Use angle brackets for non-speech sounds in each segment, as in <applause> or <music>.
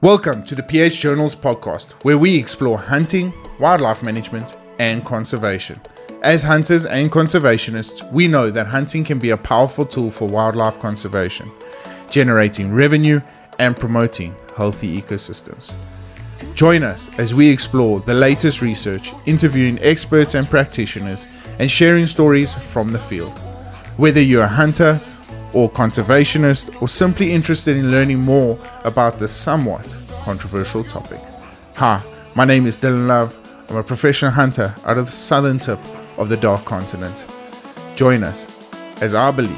Welcome to the PH Journals podcast, where we explore hunting, wildlife management, and conservation. As hunters and conservationists, we know that hunting can be a powerful tool for wildlife conservation, generating revenue and promoting healthy ecosystems. Join us as we explore the latest research, interviewing experts and practitioners, and sharing stories from the field. Whether you're a hunter or conservationist or simply interested in learning more about this somewhat controversial topic. Hi, my name is Dylan Love. I'm a professional hunter out of the southern tip of the Dark Continent. Join us as I believe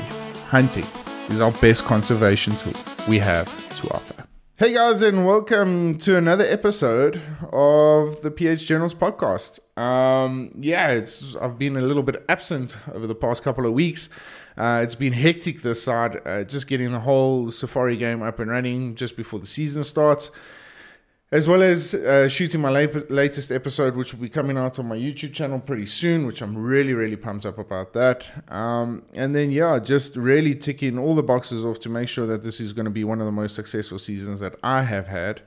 hunting is our best conservation tool we have to offer. Hey guys, and welcome to another episode of the PH Journals podcast. Um, yeah, it's I've been a little bit absent over the past couple of weeks. Uh, it's been hectic this side, uh, just getting the whole Safari game up and running just before the season starts as well as uh, shooting my latest episode, which will be coming out on my YouTube channel pretty soon, which I'm really, really pumped up about that. Um, and then, yeah, just really ticking all the boxes off to make sure that this is going to be one of the most successful seasons that I have had.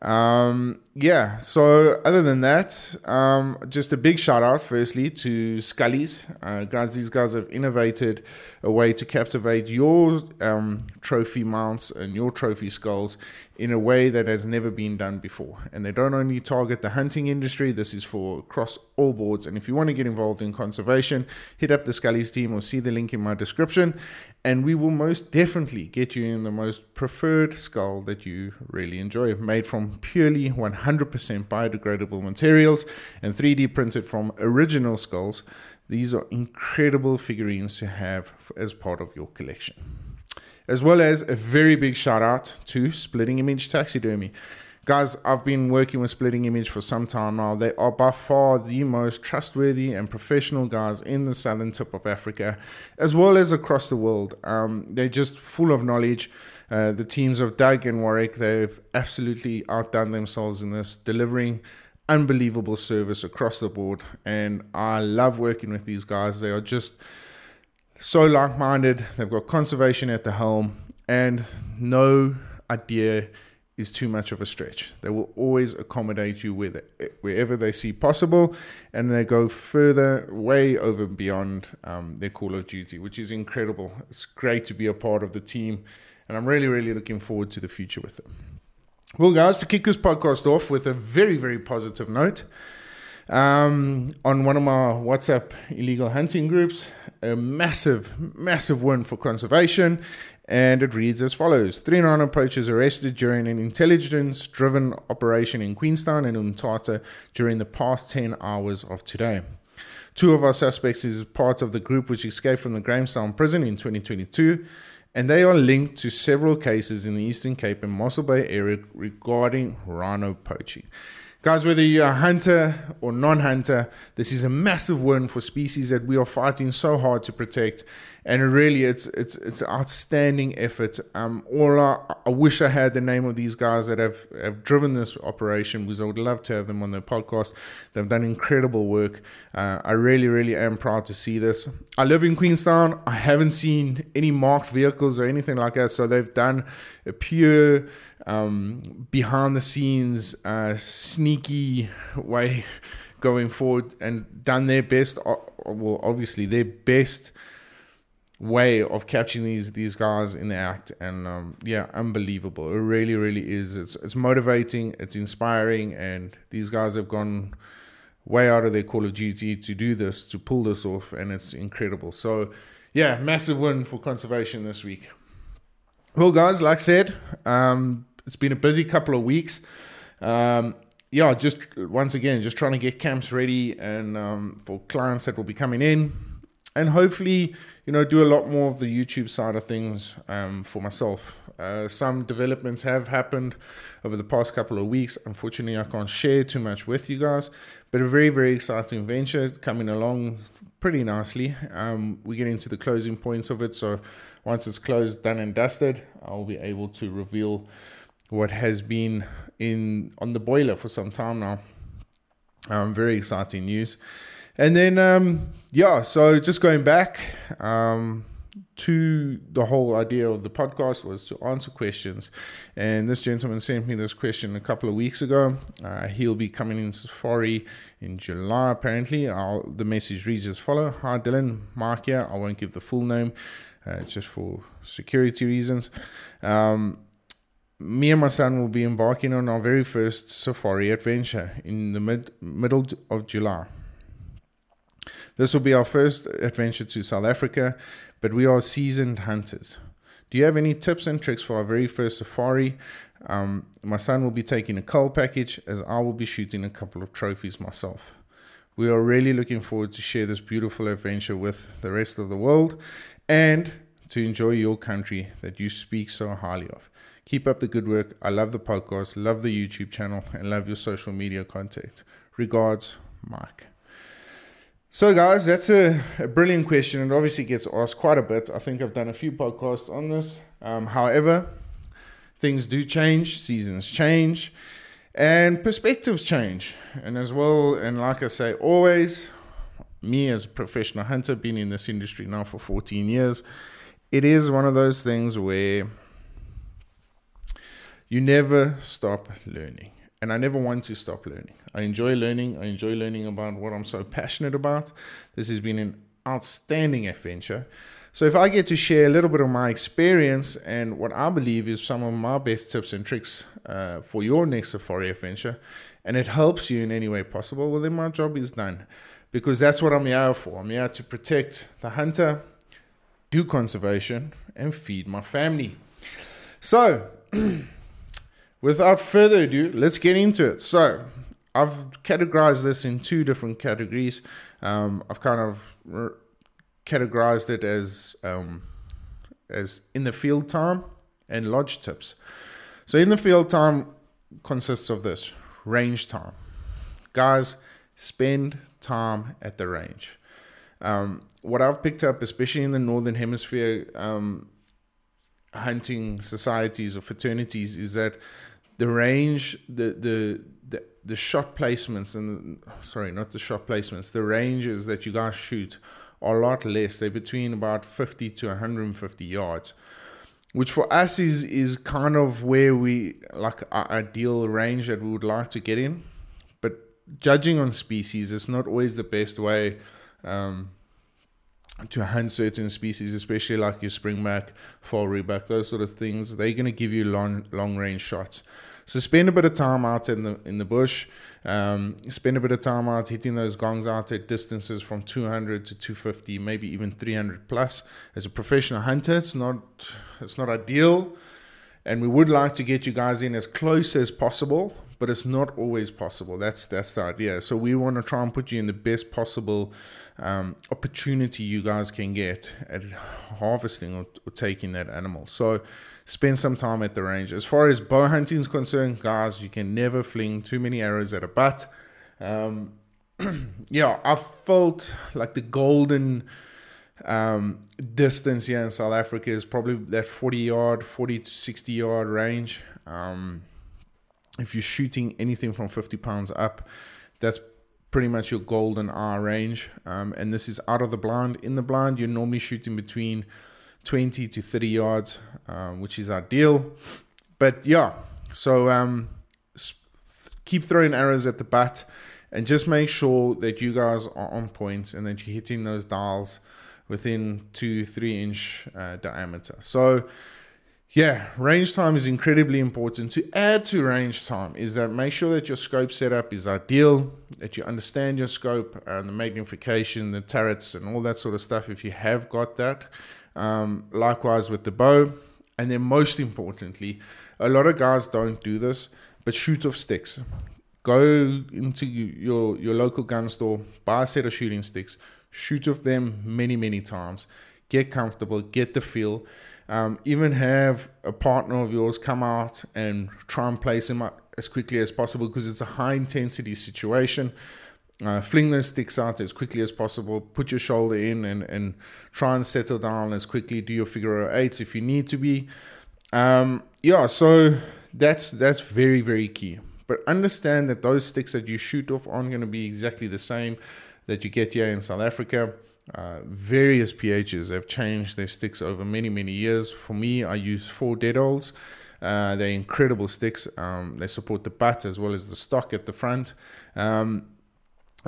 Um, yeah, so other than that, um, just a big shout out firstly to Scully's. Uh, guys, these guys have innovated a way to captivate your um, trophy mounts and your trophy skulls in a way that has never been done before. And they don't only target the hunting industry, this is for across all boards. And if you want to get involved in conservation, hit up the Scully's team or see the link in my description. And we will most definitely get you in the most preferred skull that you really enjoy, made from purely 100% biodegradable materials and 3D printed from original skulls. These are incredible figurines to have as part of your collection as well as a very big shout out to Splitting Image Taxidermy. Guys, I've been working with Splitting Image for some time now. They are by far the most trustworthy and professional guys in the southern tip of Africa, as well as across the world. Um, they're just full of knowledge. Uh, the teams of Doug and Warwick, they've absolutely outdone themselves in this, delivering unbelievable service across the board. And I love working with these guys. They are just so like minded. They've got conservation at the helm, and no idea is too much of a stretch. They will always accommodate you with it, wherever they see possible, and they go further, way over and beyond um, their call of duty, which is incredible. It's great to be a part of the team, and I'm really, really looking forward to the future with them. Well, guys, to kick this podcast off with a very, very positive note, um, on one of my WhatsApp illegal hunting groups, a massive, massive win for conservation. And it reads as follows Three rhino poachers arrested during an intelligence driven operation in Queenstown and Umtata during the past 10 hours of today. Two of our suspects is part of the group which escaped from the Grahamstown prison in 2022, and they are linked to several cases in the Eastern Cape and Mossel Bay area regarding rhino poaching. Guys, whether you're a hunter or non hunter, this is a massive win for species that we are fighting so hard to protect. And really, it's it's it's outstanding effort. Um, all I, I wish I had the name of these guys that have, have driven this operation because I would love to have them on the podcast. They've done incredible work. Uh, I really, really am proud to see this. I live in Queenstown. I haven't seen any marked vehicles or anything like that. So they've done a pure um, behind the scenes, uh, sneaky way going forward and done their best. Well, obviously, their best way of catching these these guys in the act. And um, yeah unbelievable. It really really is. It's it's motivating it's inspiring and these guys have gone way out of their call of duty to do this to pull this off and it's incredible. So yeah massive win for conservation this week. Well guys like i said um, it's been a busy couple of weeks. Um, yeah, just once again, just trying to get camps ready and um, for clients that will be coming in, and hopefully, you know, do a lot more of the YouTube side of things um, for myself. Uh, some developments have happened over the past couple of weeks. Unfortunately, I can't share too much with you guys, but a very, very exciting venture coming along pretty nicely. Um, we get into the closing points of it, so once it's closed, done and dusted, I'll be able to reveal what has been in on the boiler for some time now. Um, very exciting news. And then, um, yeah, so just going back, um, to the whole idea of the podcast was to answer questions. And this gentleman sent me this question a couple of weeks ago. Uh, he'll be coming in Safari in July, apparently. I'll, the message reads as follow Hi, Dylan, Mark here. I won't give the full name uh, just for security reasons. Um, me and my son will be embarking on our very first safari adventure in the mid middle of July. This will be our first adventure to South Africa, but we are seasoned hunters. Do you have any tips and tricks for our very first safari? Um, my son will be taking a cull package as I will be shooting a couple of trophies myself. We are really looking forward to share this beautiful adventure with the rest of the world and to enjoy your country that you speak so highly of. Keep up the good work. I love the podcast, love the YouTube channel, and love your social media content. Regards, Mike. So, guys, that's a, a brilliant question. It obviously gets asked quite a bit. I think I've done a few podcasts on this. Um, however, things do change, seasons change, and perspectives change. And as well, and like I say, always, me as a professional hunter, been in this industry now for 14 years, it is one of those things where you never stop learning. And I never want to stop learning. I enjoy learning. I enjoy learning about what I'm so passionate about. This has been an outstanding adventure. So, if I get to share a little bit of my experience and what I believe is some of my best tips and tricks uh, for your next safari adventure, and it helps you in any way possible, well, then my job is done. Because that's what I'm here for. I'm here to protect the hunter, do conservation, and feed my family. So, <clears throat> without further ado, let's get into it. So, I've categorized this in two different categories. Um, I've kind of re- categorized it as um, as in the field time and lodge tips. So, in the field time consists of this range time. Guys, spend time at the range. Um, what I've picked up, especially in the northern hemisphere, um, hunting societies or fraternities, is that the range, the the the, the shot placements and sorry, not the shot placements, the ranges that you guys shoot are a lot less. They're between about 50 to 150 yards, which for us is is kind of where we like our ideal range that we would like to get in. But judging on species, it's not always the best way. Um, to hunt certain species, especially like your springbok, vaal rhebok, those sort of things, they're going to give you long long range shots. So spend a bit of time out in the in the bush. Um, spend a bit of time out hitting those gongs out at distances from 200 to 250, maybe even 300 plus. As a professional hunter, it's not it's not ideal, and we would like to get you guys in as close as possible but it's not always possible. That's that's the idea. So we want to try and put you in the best possible um, opportunity you guys can get at harvesting or, or, taking that animal. So spend some time at the range. As far as bow hunting is concerned, guys, you can never fling too many arrows at a butt. Um, <clears throat> yeah, I felt like the golden um, distance here in South Africa is probably that 40 yard, 40 to 60 yard range. Um, if you're shooting anything from 50 pounds up, that's pretty much your golden R range. Um, and this is out of the blind. In the blind, you're normally shooting between 20 to 30 yards, um, which is ideal. But yeah, so um, keep throwing arrows at the bat and just make sure that you guys are on point and that you're hitting those dials within two, three inch uh, diameter. So, yeah, range time is incredibly important. To add to range time is that make sure that your scope setup is ideal, that you understand your scope and the magnification, the turrets, and all that sort of stuff. If you have got that, um, likewise with the bow, and then most importantly, a lot of guys don't do this, but shoot off sticks. Go into your your local gun store, buy a set of shooting sticks, shoot off them many many times, get comfortable, get the feel um, even have a partner of yours come out and try and place him up as quickly as possible because it's a high intensity situation. Uh, fling those sticks out as quickly as possible. Put your shoulder in and, and try and settle down as quickly. Do your figure eights if you need to be. Um, yeah, so that's that's very very key. But understand that those sticks that you shoot off aren't going to be exactly the same that you get here in South Africa. Uh, various pHs have changed their sticks over many, many years. For me, I use four Dettol's. Uh, they're incredible sticks. Um, they support the butt as well as the stock at the front. Um,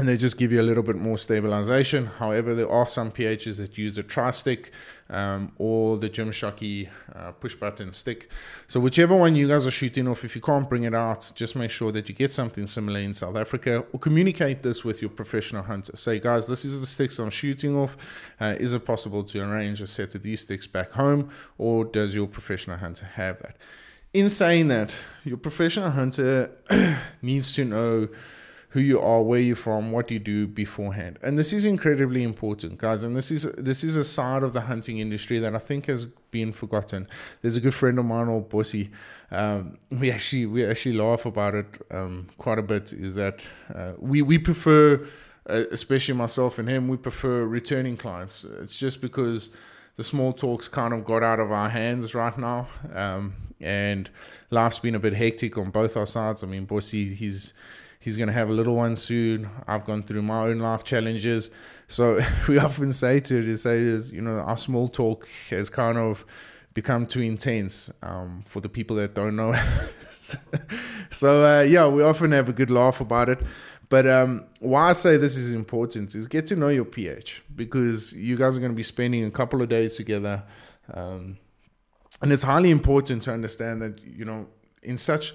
and they just give you a little bit more stabilization. However, there are some pHs that use the tri stick um, or the Gymshock uh, push button stick. So, whichever one you guys are shooting off, if you can't bring it out, just make sure that you get something similar in South Africa or communicate this with your professional hunter. Say, guys, this is the sticks I'm shooting off. Uh, is it possible to arrange a set of these sticks back home, or does your professional hunter have that? In saying that, your professional hunter <clears throat> needs to know who you are, where you're from, what you do beforehand. And this is incredibly important, guys. And this is this is a side of the hunting industry that I think has been forgotten. There's a good friend of mine, old Bossy. Um, we actually we actually laugh about it um, quite a bit. Is that uh, we we prefer, uh, especially myself and him, we prefer returning clients. It's just because the small talks kind of got out of our hands right now. Um, and life's been a bit hectic on both our sides. I mean, Bossy, he's He's going to have a little one soon. I've gone through my own life challenges. So <laughs> we often say to it, say you know, our small talk has kind of become too intense um, for the people that don't know. <laughs> so uh, yeah, we often have a good laugh about it. But um, why I say this is important is get to know your pH because you guys are going to be spending a couple of days together. Um, and it's highly important to understand that, you know, in such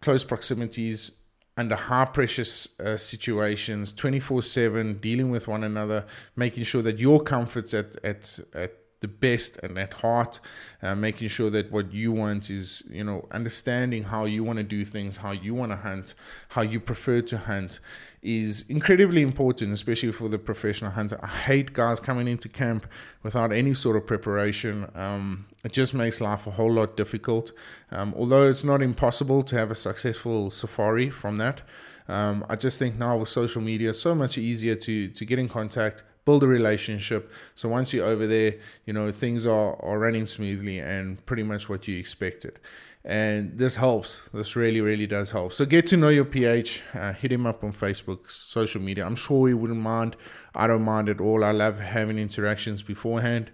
close proximities, under high pressure uh, situations 24 7 dealing with one another making sure that your comfort's at at at the best and at heart uh, making sure that what you want is you know understanding how you want to do things how you want to hunt how you prefer to hunt is incredibly important especially for the professional hunter. I hate guys coming into camp without any sort of preparation. Um, it just makes life a whole lot difficult. Um, although it's not impossible to have a successful safari from that um, i just think now with social media it's so much easier to to get in contact build a relationship. So once you're over there, you know, things are, are running smoothly and pretty much what you expected. And this helps. This really, really does help. So get to know your PH. Uh, hit him up on Facebook, social media. I'm sure he wouldn't mind. I don't mind at all. I love having interactions beforehand.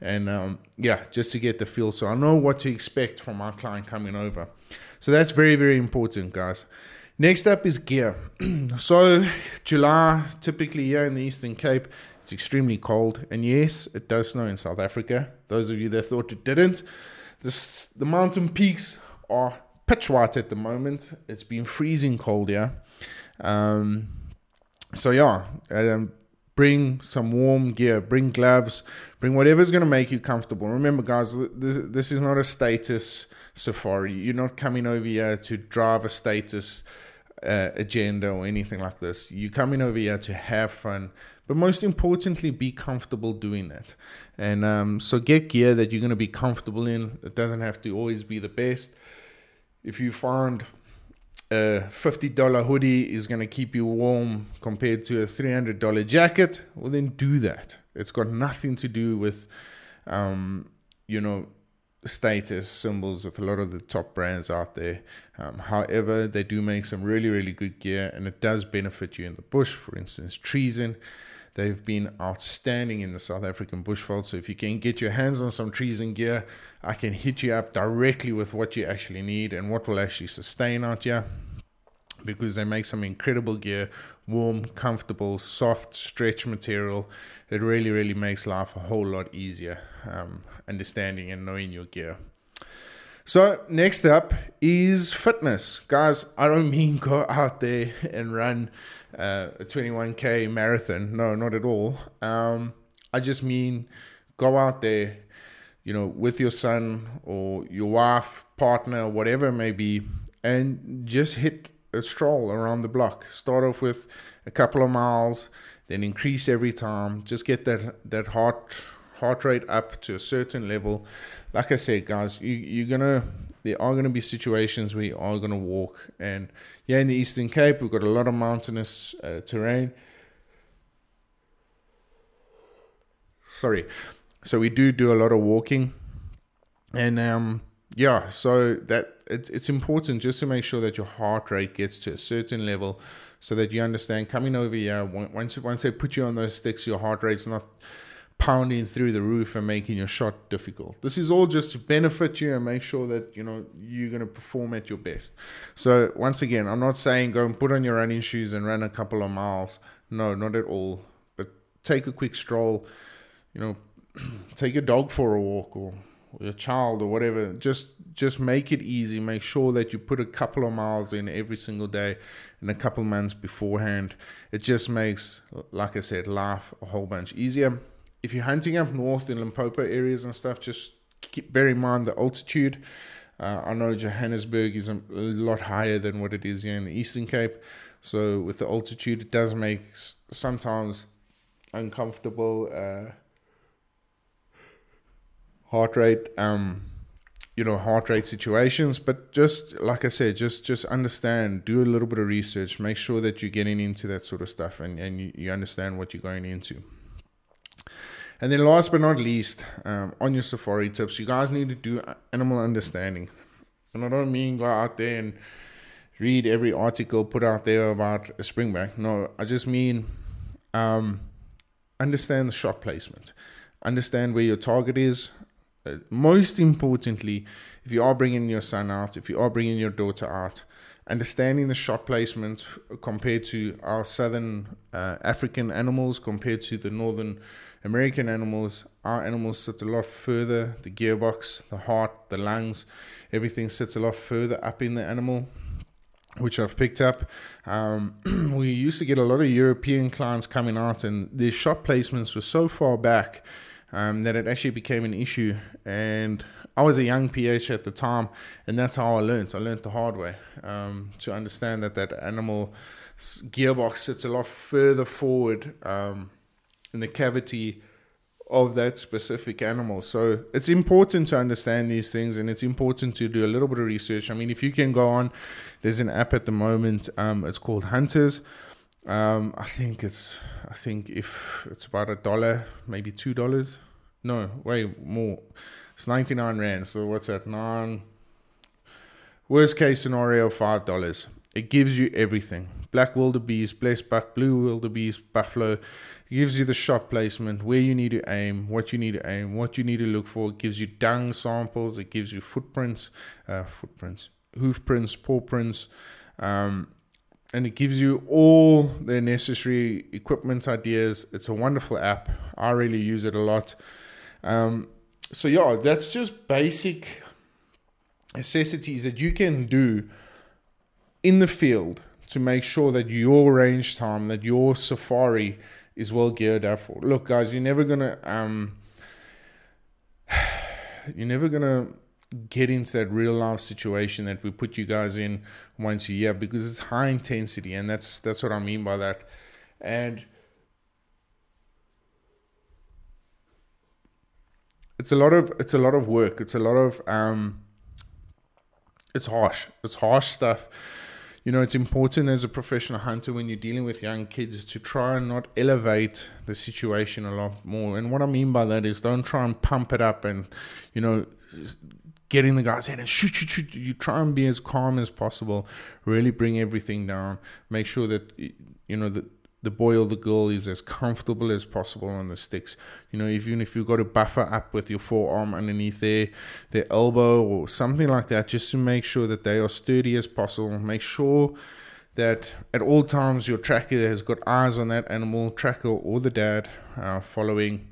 And um, yeah, just to get the feel. So I know what to expect from my client coming over. So that's very, very important, guys. Next up is gear. <clears throat> so, July, typically here in the Eastern Cape, it's extremely cold. And yes, it does snow in South Africa. Those of you that thought it didn't, this, the mountain peaks are pitch white at the moment. It's been freezing cold here. Um, so, yeah, um, bring some warm gear, bring gloves, bring whatever's going to make you comfortable. Remember, guys, this, this is not a status safari. You're not coming over here to drive a status uh, agenda or anything like this. You're coming over here to have fun, but most importantly, be comfortable doing that. And um, so get gear that you're going to be comfortable in. It doesn't have to always be the best. If you find a $50 hoodie is going to keep you warm compared to a $300 jacket, well, then do that. It's got nothing to do with, um, you know, status symbols with a lot of the top brands out there. Um, however, they do make some really, really good gear and it does benefit you in the bush. For instance, Treason, they've been outstanding in the South African bushveld. So if you can get your hands on some Treason gear, I can hit you up directly with what you actually need and what will actually sustain out here because they make some incredible gear warm comfortable soft stretch material it really really makes life a whole lot easier um, understanding and knowing your gear. So next up is fitness. Guys i don't mean go out there and run uh, a 21k marathon. No not at all. Um, i just mean go out there you know with your son or your wife partner whatever it may be and just hit a stroll around the block. Start off with a couple of miles, then increase every time. Just get that that heart heart rate up to a certain level. Like I said, guys, you, you're gonna there are gonna be situations where you are gonna walk, and yeah, in the Eastern Cape, we've got a lot of mountainous uh, terrain. Sorry, so we do do a lot of walking, and um, yeah, so that it's it's important just to make sure that your heart rate gets to a certain level, so that you understand coming over here. Once once they put you on those sticks, your heart rate's not pounding through the roof and making your shot difficult. This is all just to benefit you and make sure that you know you're going to perform at your best. So once again, I'm not saying go and put on your running shoes and run a couple of miles. No, not at all. But take a quick stroll. You know, <clears throat> take your dog for a walk or your child or whatever. Just just make it easy. Make sure that you put a couple of miles in every single day and a couple months beforehand. It just makes, like I said, life a whole bunch easier if you're hunting up north in Limpopo areas and stuff, just keep bear in mind the altitude. Uh, I know Johannesburg is a, a, lot higher than what it is here in the Eastern Cape, so with the altitude, it does make sometimes uncomfortable uh, heart rate. Um, you know heart rate situations but just like i said just just understand do a little bit of research make sure that you're getting into that sort of stuff and, and you, you understand what you're going into and then last but not least, um, on your safari tips, you guys need to do animal understanding. And I don't mean go out there and read every article put out there about a springbok. No, I just mean um, understand the shot placement, understand where your target is. Uh, most importantly, if you are bringing your son out, if you are bringing your daughter out, understanding the shot placement compared to our southern uh, African animals compared to the northern American animals, our animals sit a lot further. The gearbox, the heart, the lungs, everything sits a lot further up in the animal, which I've picked up. Um, <clears throat> we used to get a lot of European clients coming out, and their shot placements were so far back um, that it actually became an issue. And I was a young PH at the time, and that's how I learned. I learned the hard way um, to understand that that animal gearbox sits a lot further forward um, in the cavity of that specific animal. So it's important to understand these things and it's important to do a little bit of research. I mean, if you can go on, there's an app at the moment, um, it's called Hunters. Um, I think it's, I think if it's about a dollar, maybe two dollars. No, way more. It's 99 Rand. So what's that? Nine. Worst case scenario, five dollars. It gives you everything black wildebeest, blesbok, blue wildebeest, buffalo. It gives you the shot placement, where you need to aim, what you need to aim, what you need to look for. It gives you dung samples. It gives you footprints, uh, footprints, hoof prints, paw prints. Um, and it gives you all the necessary equipment ideas. It's a wonderful app. I really use it a lot. Um, so yeah, that's just basic necessities that you can do in the field to make sure that your range time, that your safari is well geared up for. Look, guys, you're never gonna um, <sighs> you're never gonna get into that real life situation that we put you guys in once a year because it's high intensity, and that's that's what I mean by that. And it's a lot of it's a lot of work. It's a lot of um, it's harsh. It's harsh stuff you know, it's important as a professional hunter when you're dealing with young kids to try and not elevate the situation a lot more. And what I mean by that is don't try and pump it up and, you know, getting the guys in and shoot, shoot, shoot. You try and be as calm as possible. Really bring everything down. Make sure that, you know, that the boy or the girl is as comfortable as possible on the sticks. You know, even if you've got a buffer up with your forearm underneath their their elbow or something like that, just to make sure that they are sturdy as possible. Make sure that at all times your tracker has got eyes on that animal, tracker or the dad uh, following,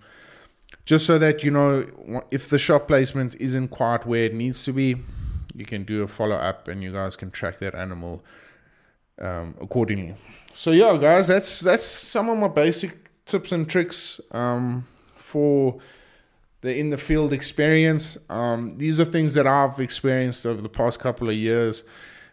just so that you know if the shot placement isn't quite where it needs to be, you can do a follow up and you guys can track that animal um, accordingly. So yeah, guys, that's that's some of my basic tips and tricks um, for the in the field experience. Um, these are things that I've experienced over the past couple of years,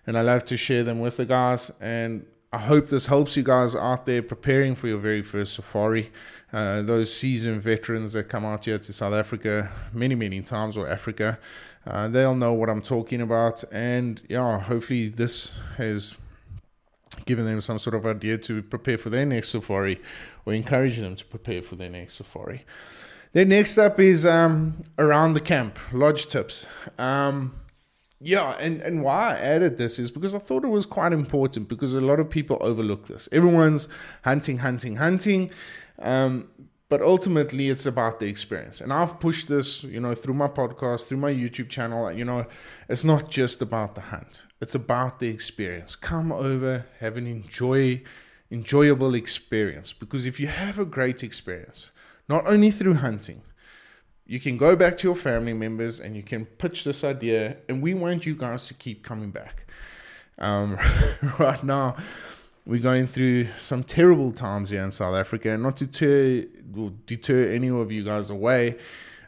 and I love to share them with the guys. And I hope this helps you guys out there preparing for your very first safari. Uh, those seasoned veterans that come out here to South Africa many, many times or Africa, uh, they'll know what I'm talking about. And yeah, hopefully this has given them some sort of idea to prepare for their next safari or encourage them to prepare for their next safari. Then next up is um, around the camp, lodge tips. Um, yeah, and, and why I added this is because I thought it was quite important because a lot of people overlook this. Everyone's hunting, hunting, hunting. Um, but ultimately it's about the experience and i've pushed this you know through my podcast through my youtube channel you know it's not just about the hunt it's about the experience come over have an enjoy enjoyable experience because if you have a great experience not only through hunting you can go back to your family members and you can pitch this idea and we want you guys to keep coming back um, <laughs> right now we're going through some terrible times here in South Africa, and not to deter, deter any of you guys away.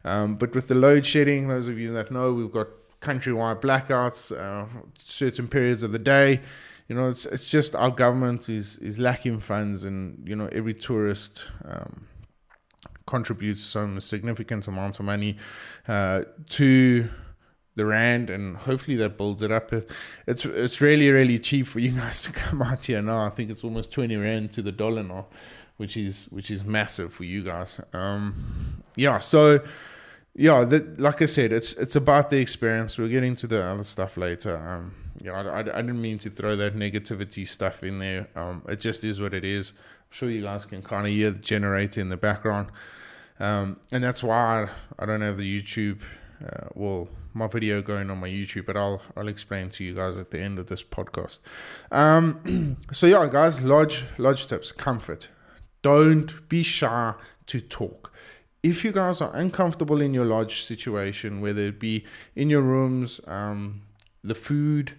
Um, but with the load shedding, those of you that know, we've got countrywide blackouts, uh, certain periods of the day. You know, it's it's just our government is is lacking funds, and you know every tourist um, contributes some significant amount of money uh, to the rand, and hopefully that builds it up. It's it's really really cheap for you <laughs> guys to come out here now. I think it's almost twenty rand to the dollar now, which is which is massive for you guys. Um, yeah, so yeah, that, like I said, it's it's about the experience. We'll get into the other stuff later. Um, yeah, I, I, I, didn't mean to throw that negativity stuff in there. Um, it just is what it is. I'm sure you guys can kind of hear the generator in the background. Um, and that's why I, don't have the YouTube, uh, well, my video going on my YouTube, but I'll I'll explain to you guys at the end of this podcast. Um, <clears throat> so yeah, guys, lodge lodge tips, comfort. Don't be shy to talk. If you guys are uncomfortable in your lodge situation, whether it be in your rooms, um, the food,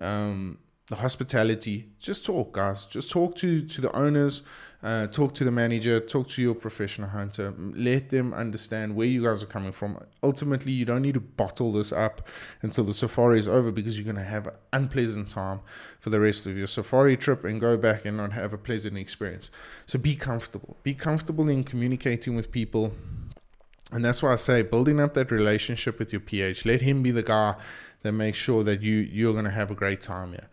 um, the hospitality, just talk, guys. Just talk to to the owners, uh, talk to the manager, talk to your professional hunter. Let them understand where you guys are coming from. Ultimately, you don't need to bottle this up until the safari is over because you're going to have an unpleasant time for the rest of your safari trip and go back and not have a pleasant experience. So be comfortable. Be comfortable in communicating with people. And that's why I say building up that relationship with your PH. Let him be the guy that makes sure that you you're going to have a great time here.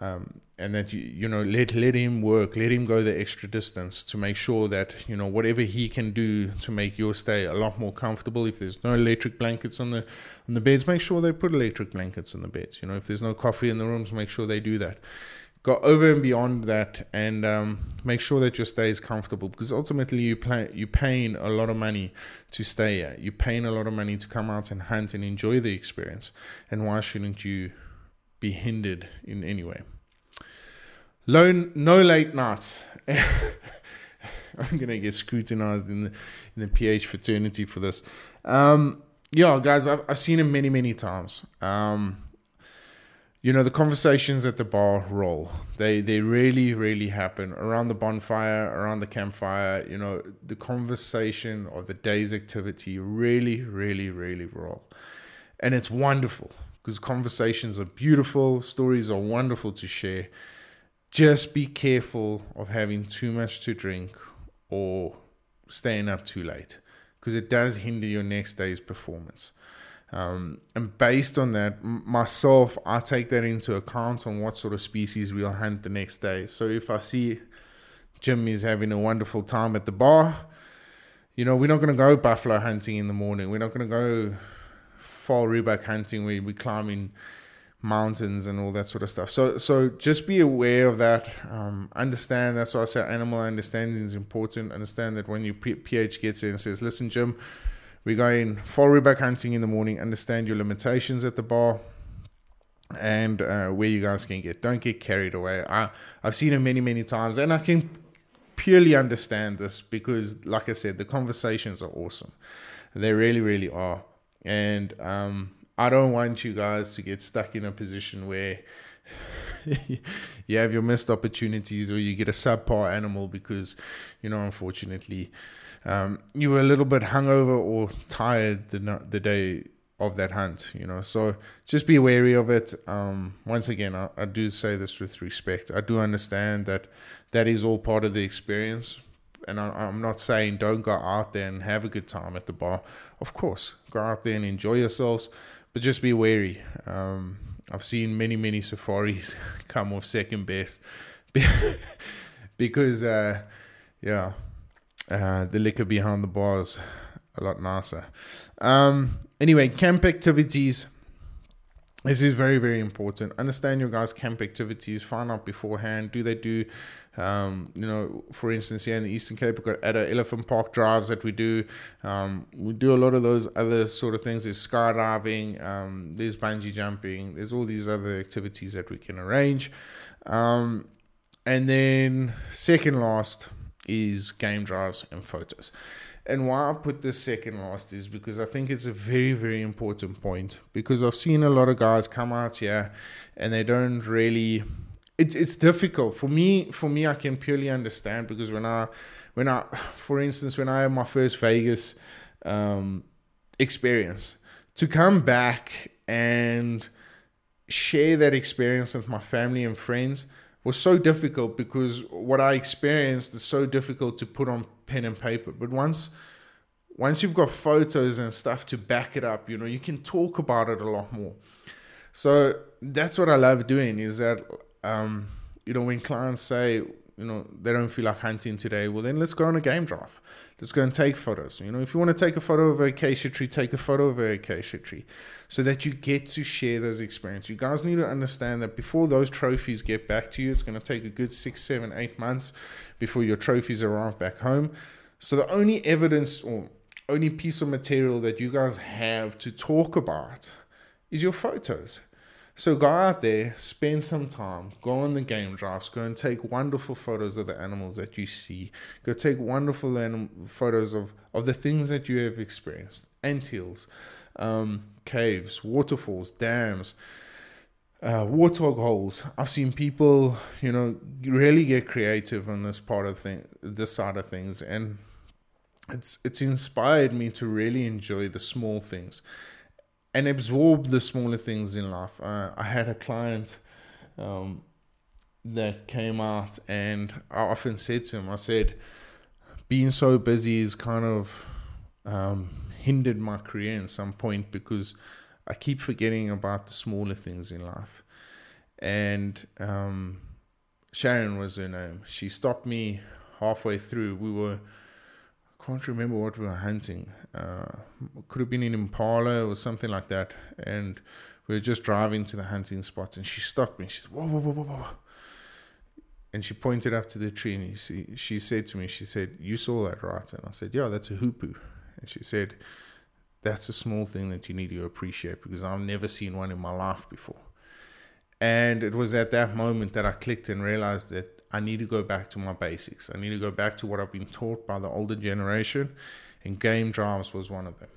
Um, and that you you know let let him work, let him go the extra distance to make sure that you know whatever he can do to make your stay a lot more comfortable. If there's no electric blankets on the on the beds, make sure they put electric blankets on the beds. You know, if there's no coffee in the rooms, make sure they do that. Go over and beyond that, and um, make sure that your stay is comfortable because ultimately you pay you paying a lot of money to stay here. You're paying a lot of money to come out and hunt and enjoy the experience. And why shouldn't you be hindered in any way? Low, no late nights. <laughs> I'm gonna get scrutinized in the in the PH fraternity for this. Um, yeah, guys, I've I've seen him many many times. Um, you know the conversations at the bar roll. They they really really happen around the bonfire, around the campfire. You know the conversation of the day's activity really really really roll, and it's wonderful because conversations are beautiful, stories are wonderful to share just be careful of having too much to drink or staying up too late because it does hinder your next day's performance. Um, and based on that, myself, I take that into account on what sort of species we'll hunt the next day. So if I see Jim is having a wonderful time at the bar, you know, we're not going to go buffalo hunting in the morning. We're not going to go vaal rhebok hunting where we're climbing mountains and all that sort of stuff. So so just be aware of that. Um, understand that's why I say animal understanding is important. Understand that when your PH gets in and says, "Listen, Jim, we're going for rhebok hunting in the morning. Understand your limitations at the bar." And uh, where you guys can get, don't get carried away. I I've seen it many many times, and I can purely understand this because, like I said, the conversations are awesome. They really really are, and um, I don't want you guys to get stuck in a position where <laughs> you have your missed opportunities or you get a subpar animal because, you know, unfortunately, um, you were a little bit hungover or tired the, the day of that hunt, you know. So just be wary of it. Um, once again, I, I do say this with respect. I do understand that that is all part of the experience, and I, am not saying don't go out there and have a good time at the bar. Of course, go out there and enjoy yourselves, but just be wary. Um, I've seen many, many safaris <laughs> come off second best <laughs> because, uh, yeah, uh, the liquor behind the bars a lot nicer. Um, anyway, camp activities. This is very, very important. Understand your guys' camp activities. Find out beforehand. Do they do, um, you know, for instance, here in the Eastern Cape, we've got Addo Elephant Park drives that we do. Um, we do a lot of those other sort of things. There's skydiving, um, there's bungee jumping, there's all these other activities that we can arrange. Um, and then, second last is game drives and photos. And why I put this second last is because I think it's a very, very important point. Because I've seen a lot of guys come out here and they don't really it's it's difficult. For me for me I can purely understand because when I when I for instance when I had my first Vegas um, experience, to come back and share that experience with my family and friends was so difficult because what I experienced is so difficult to put on pen and paper. But once once you've got photos and stuff to back it up, you know, you can talk about it a lot more. So that's what I love doing is that um, you know, when clients say, you know, they don't feel like hunting today, well, then let's go on a game drive. Let's go and take photos. You know, if you want to take a photo of a acacia tree, take a photo of a acacia tree so that you get to share those experiences. You guys need to understand that before those trophies get back to you, it's going to take a good six, seven, eight months before your trophies arrive back home. So the only evidence or only piece of material that you guys have to talk about is your photos. So go out there, spend some time, go on the game drives, go and take wonderful photos of the animals that you see. Go take wonderful anim- photos of, of the things that you have experienced. Anthills, um, caves, waterfalls, dams, uh, warthog holes. I've seen people, you know, really get creative on this part of thing, this side of things, and it's it's inspired me to really enjoy the small things and absorb the smaller things in life. Uh, I had a client um, that came out, and I often said to him, I said, being so busy is kind of um, hindered my career in some point because I keep forgetting about the smaller things in life. And um, Sharon was her name. She stopped me halfway through. We were can't remember what we were hunting. Uh, could have been in Impala or something like that. And we were just driving to the hunting spots, and she stopped me. She said, "Whoa, whoa, whoa, whoa, whoa!" And she pointed up to the tree, and see, she said to me, "She said, you saw that, right?" And I said, "Yeah, that's a hoopoe." And she said, "That's a small thing that you need to appreciate because I've never seen one in my life before." And it was at that moment that I clicked and realized that I need to go back to my basics. I need to go back to what I've been taught by the older generation, and game drives was one of them.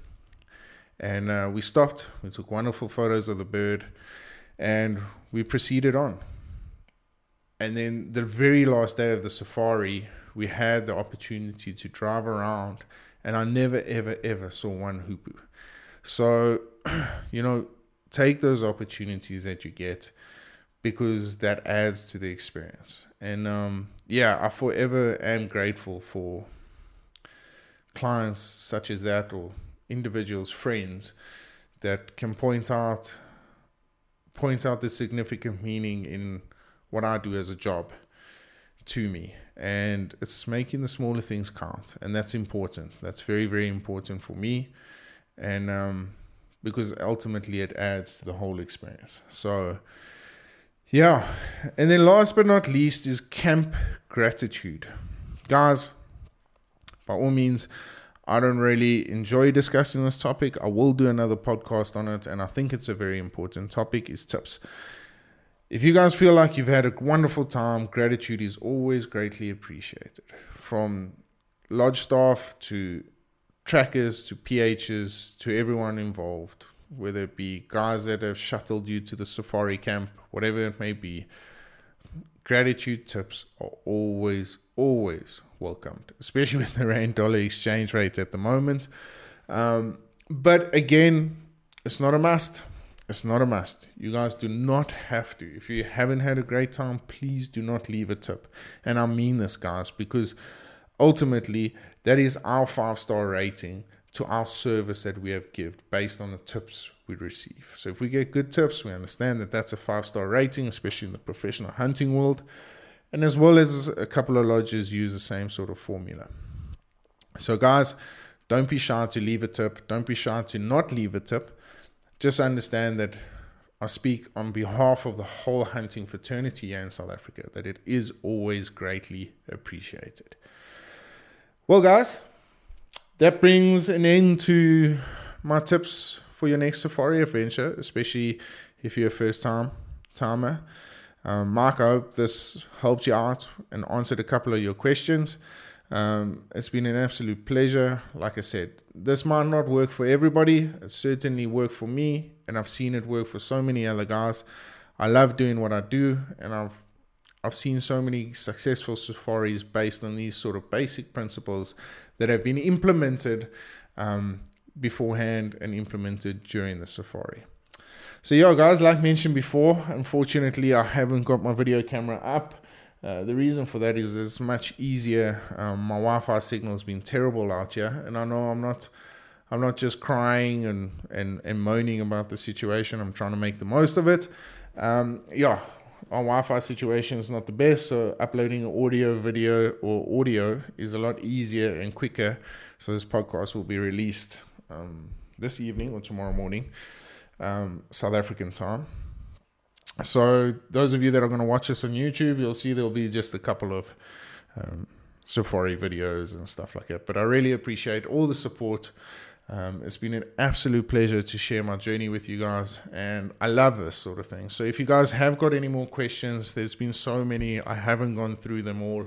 And uh, we stopped, we took wonderful photos of the bird, and we proceeded on. And then the very last day of the safari, we had the opportunity to drive around, and I never, ever, ever saw one hoopoe. So, <clears throat> you know, take those opportunities that you get because that adds to the experience. And um, yeah, I forever am grateful for clients such as that or individuals, friends that can point out point out the significant meaning in what I do as a job to me. And it's making the smaller things count. And that's important. That's very, very important for me. And um, because ultimately it adds to the whole experience. So yeah. And then last but not least is camp gratitude. Guys, by all means, I don't really enjoy discussing this topic. I will do another podcast on it, and I think it's a very important topic is tips. If you guys feel like you've had a wonderful time, gratitude is always greatly appreciated. From lodge staff to trackers to PHs to everyone involved, whether it be guys that have shuttled you to the safari camp, whatever it may be, gratitude tips are always, always welcomed, especially <laughs> with the rand dollar exchange rates at the moment. Um, but again, it's not a must. It's not a must. You guys do not have to. If you haven't had a great time, please do not leave a tip. And I mean this, guys, because ultimately that is our five star rating to our service that we have given based on the tips we receive. So if we get good tips, we understand that that's a five star rating, especially in the professional hunting world. And as well as a couple of lodges use the same sort of formula. So, guys, Don't be shy to leave a tip. Don't be shy to not leave a tip. Just understand that I speak on behalf of the whole hunting fraternity here in South Africa, that it is always greatly appreciated. Well, guys, that brings an end to my tips for your next safari adventure, especially if you're a first time timer. Um, Mark, I hope this helped you out and answered a couple of your questions. Um, it's been an absolute pleasure. Like I said, this might not work for everybody. It certainly worked for me, and I've seen it work for so many other guys. I love doing what I do, and I've I've seen so many successful safaris based on these sort of basic principles that have been implemented um, beforehand and implemented during the safari. So yeah, guys, like mentioned before, unfortunately I haven't got my video camera up. Uh, the reason for that is it's much easier. Um, my Wi-Fi signal has been terrible out here, and I know I'm not, I'm not just crying and, and, and moaning about the situation. I'm trying to make the most of it. Um, yeah, our Wi-Fi situation is not the best, so uploading audio, video, or audio is a lot easier and quicker. So this podcast will be released um, this evening or tomorrow morning, um, South African time. So those of you that are going to watch this on YouTube, you'll see there'll be just a couple of um, Safari videos and stuff like that. But I really appreciate all the support. Um, it's been an absolute pleasure to share my journey with you guys, and I love this sort of thing. So if you guys have got any more questions, there's been so many, I haven't gone through them all.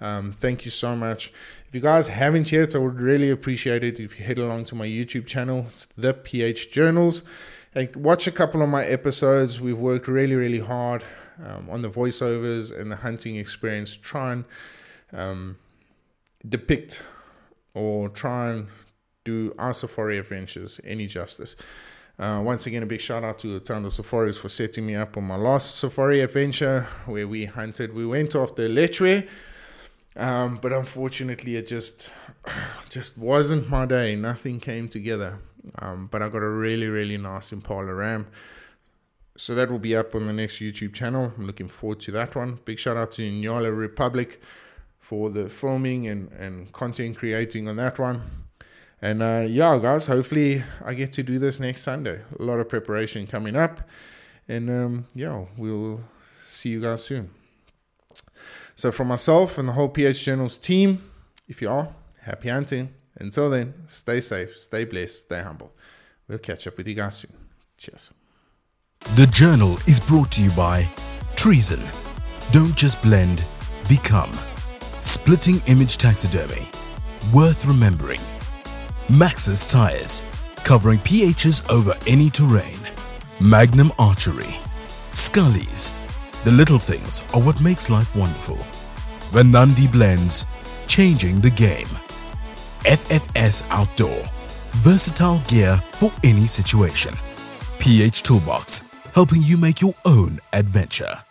Um, thank you so much. If you guys haven't yet, I would really appreciate it if you head along to my YouTube channel, it's the PH Journals and watch a couple of my episodes. We've worked really, really hard um, on the voiceovers and the hunting experience. Try and um, depict or try and do our safari adventures any justice. Uh, once again, a big shout out to Tando Safaris for setting me up on my last safari adventure where we hunted. We went off the Lechwe, um, but unfortunately, it just <clears throat> just wasn't my day. Nothing came together. Um, but I got a really, really nice Impala Ram. So that will be up on the next YouTube channel. I'm looking forward to that one. Big shout out to Nyala Republic for the filming and, and content creating on that one. And uh, yeah, guys, hopefully I get to do this next Sunday. A lot of preparation coming up. And um, yeah, we'll see you guys soon. So, for myself and the whole PH Journals team, if you are, happy hunting. Until then, stay safe, stay blessed, stay humble. We'll catch up with you guys soon. Cheers. The journal is brought to you by Treason. Don't just blend, become. Splitting Image Taxidermy. Worth remembering. Maxxis Tires. Covering PHs over any terrain. Magnum Archery. Scully's. The little things are what makes life wonderful. Venandi Blends. Changing the game. FFS Outdoor. Versatile gear for any situation. PH Toolbox, helping you make your own adventure.